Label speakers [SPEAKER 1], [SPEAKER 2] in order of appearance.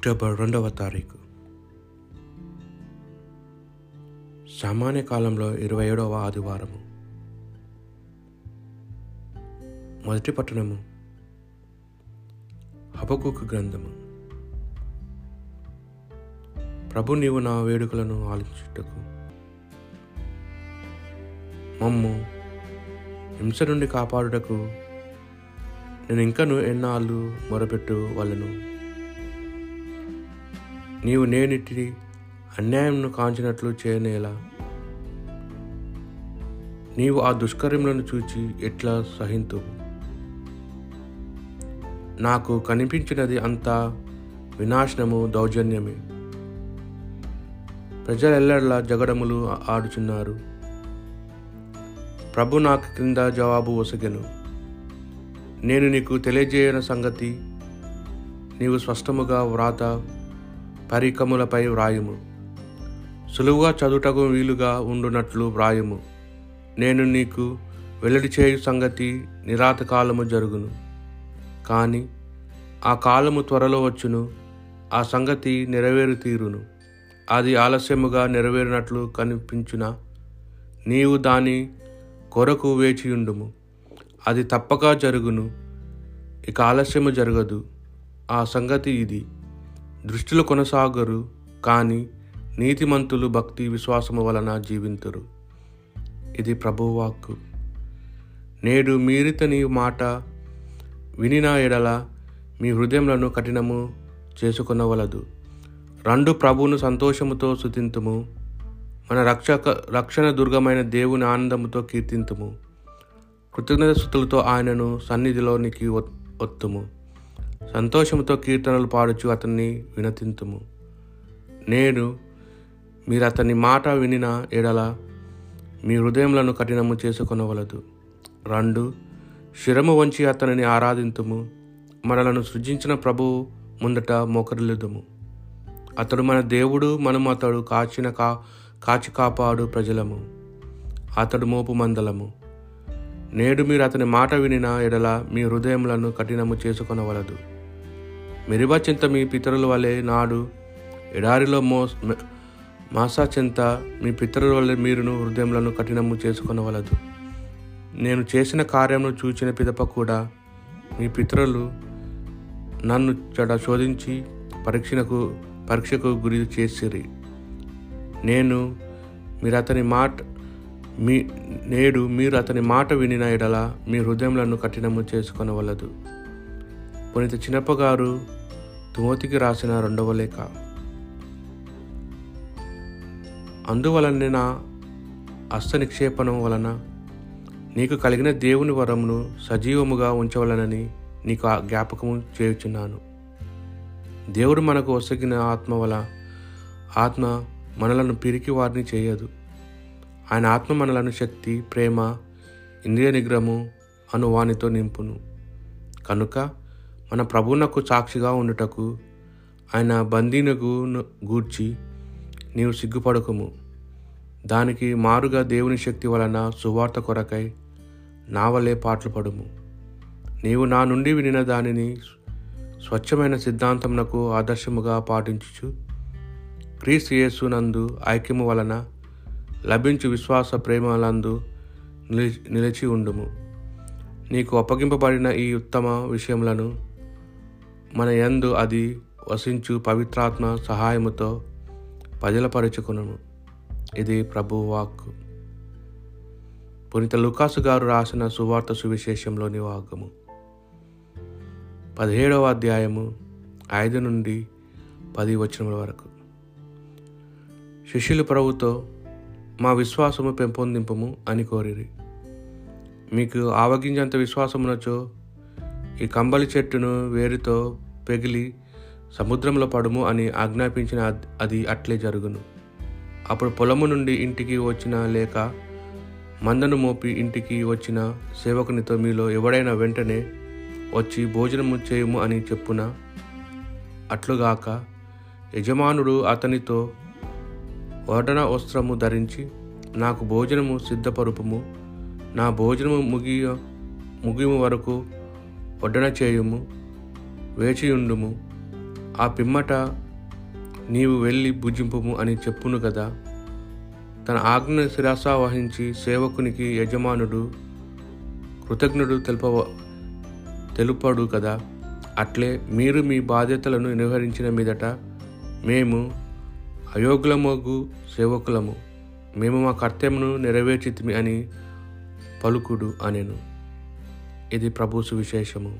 [SPEAKER 1] October రెండవ తారీఖు. సామాన్య కాలంలో ఇరవై ఏడవ ఆదివారము. మొదటి పట్టణము హబకుకు గ్రంథము. ప్రభు నీవు నా వేడుకలను ఆలోచించుటకు మమ్ము హింస నుండి కాపాడుటకు నేను ఇంకను ఎన్నాళ్ళు మొరపెట్టు వాళ్ళను నీవు నేనిటి అన్యాయంను కాంచినట్లు చేయనేలా? నీవు ఆ దుష్కర్యములను చూచి ఎట్లా సహింతు నాకు కనిపించినది అంతా వినాశనము దౌర్జన్యమే. ప్రజలెల్లడలా జగడములు ఆడుచున్నారు. ప్రభు నాకు క్రింద జవాబు ఒసగెను. నేను నీకు తెలియజేయని సంగతి నీవు స్పష్టముగా వ్రాత పరికములపై వ్రాయుము. సులువుగా చదువుటకు వీలుగా ఉండునట్లు వ్రాయుము. నేను నీకు వెల్లడి చేయు సంగతి నిరాత కాలము జరుగును. కానీ ఆ కాలము త్వరలో వచ్చును ఆ సంగతి నెరవేరు తీరును. అది ఆలస్యముగా నెరవేరినట్లు కనిపించున? నీవు దాని కొరకు వేచియుండుము. అది తప్పక జరుగును ఇక ఆలస్యము జరగదు. ఆ సంగతి ఇది. దృష్టిలో కొనసాగరు కానీ నీతిమంతులు భక్తి విశ్వాసము వలన జీవింతురు. ఇది ప్రభువాక్కు నేడు మీరితని మాట వినిన ఎడల మీ హృదయములను కఠినము చేసుకునవలదు. రెండు ప్రభువును సంతోషముతో సుతింతుము మన రక్షక రక్షణ దుర్గమైన దేవుని ఆనందముతో కీర్తింతుము. కృతజ్ఞత స్థుతులతో ఆయనను సన్నిధిలోనికి ఒత్తుము. సంతోషంతో కీర్తనలు పాడుచు అతన్ని వినతింతుము. నేడు మీరు అతని మాట వినిన ఎడల మీ హృదయములను కఠినము చేసుకొనవలదు. రెండు శిరము వంచి అతనిని ఆరాధింతుము. మనలను సృజించిన ప్రభువు ముందట మోకరిల్లుదుము. అతడు మన దేవుడు మనము అతడు కాచిన కా కాచి కాపాడు ప్రజలము. అతడు మోపు మందలము. నేడు మీరు అతని మాట వినిన ఎడల మీ హృదయములను కఠినము చేసుకొనవలదు. మెరిబా చింత మీ పితరుల వలె నాడు ఎడారిలో మో మాసా చింత మీ పితరుల వలె మీరును హృదయములను కఠినము చేసుకొనవలదు. నేను చేసిన కార్యమును చూచిన పిదప కూడా మీ పితరులు నన్ను చెడ శోధించి పరీక్షకు పరీక్షకు గురి చేసిరి. నేను మీరు అతని మాట మీ నేడు మీరు అతని మాట వినిన ఎడల మీ హృదయములను కఠినము చేసుకొనవలదు. పునీత చిన్నప్ప గారు తుమతికి రాసిన రెండవ లేఖ. అందువలన నా హస్త నిక్షేపణం వలన నీకు కలిగిన దేవుని వరమును సజీవముగా ఉంచవలనని నీకు జ్ఞాపకము చేయుచున్నాను. దేవుడు మనకు ఒసగిన ఆత్మ వల ఆత్మ మనలను పిరికి వారిని చేయదు. ఆయన ఆత్మ మనలను శక్తి ప్రేమ ఇంద్రియ నిగ్రహము అను వానితో నింపును. కనుక మన ప్రభువునకు సాక్షిగా ఉండుటకు ఆయన బందీనకు గూర్చి నీవు సిగ్గుపడకము. దానికి మారుగా దేవుని శక్తి వలన సువార్త కొరకై నా వలే పాటలు పడుము. నీవు నా నుండి వినిన దానిని స్వచ్ఛమైన సిద్ధాంతమునకు ఆదర్శముగా పాటించుచు క్రీస్తు యేసు నందు ఐక్యము వలన లభించు విశ్వాస ప్రేమలందు నిలిచి ఉండుము. నీకు అప్పగింపబడిన ఈ ఉత్తమ విషయములను మన యందు అది వసించు పవిత్రాత్మ సహాయముతో పదిలపరుచుకును ఇది ప్రభువాక్ పునీత లుకాసు గారు రాసిన సువార్త సువిశేషంలోని వాగము పదిహేడవ అధ్యాయము ఐదు నుండి పది వచనముల వరకు. శిష్యులు ప్రభుతో మా విశ్వాసము పెంపొందింపము అని కోరిరి. మీకు ఆవగించేంత విశ్వాసమునచో ఈ కంబలి చెట్టును వేరుతో పెగిలి సముద్రంలో పడుము అని ఆజ్ఞాపించిన అది అట్లే జరుగును. అప్పుడు పొలము నుండి ఇంటికి వచ్చిన లేక మందను మోపి ఇంటికి వచ్చిన సేవకునితో మీలో ఎవడైనా వెంటనే వచ్చి భోజనము చేయము అని చెప్పున అట్లుగాక యజమానుడు అతనితో వడన వస్త్రము ధరించి నాకు భోజనము సిద్ధపరుపుము నా భోజనము ముగియ ముగిము వరకు వడ్డన చేయుము వేచియుండుము. ఆ పిమ్మట నీవు వెళ్ళి భుజింపుము అని చెప్పును కదా. తన ఆజ్ఞ శిరాస వహించి సేవకునికి యజమానుడు కృతజ్ఞుడు తెలుప తెలుపడు కదా. అట్లే మీరు మీ బాధ్యతలను నిర్వహించిన మీదట మేము అయోగ్యమగు సేవకులము. మేము మా కర్తవ్యమును నెరవేర్చితిమి అని పలుకుడు అనెను. ఇది ప్రభు సువిశేషము.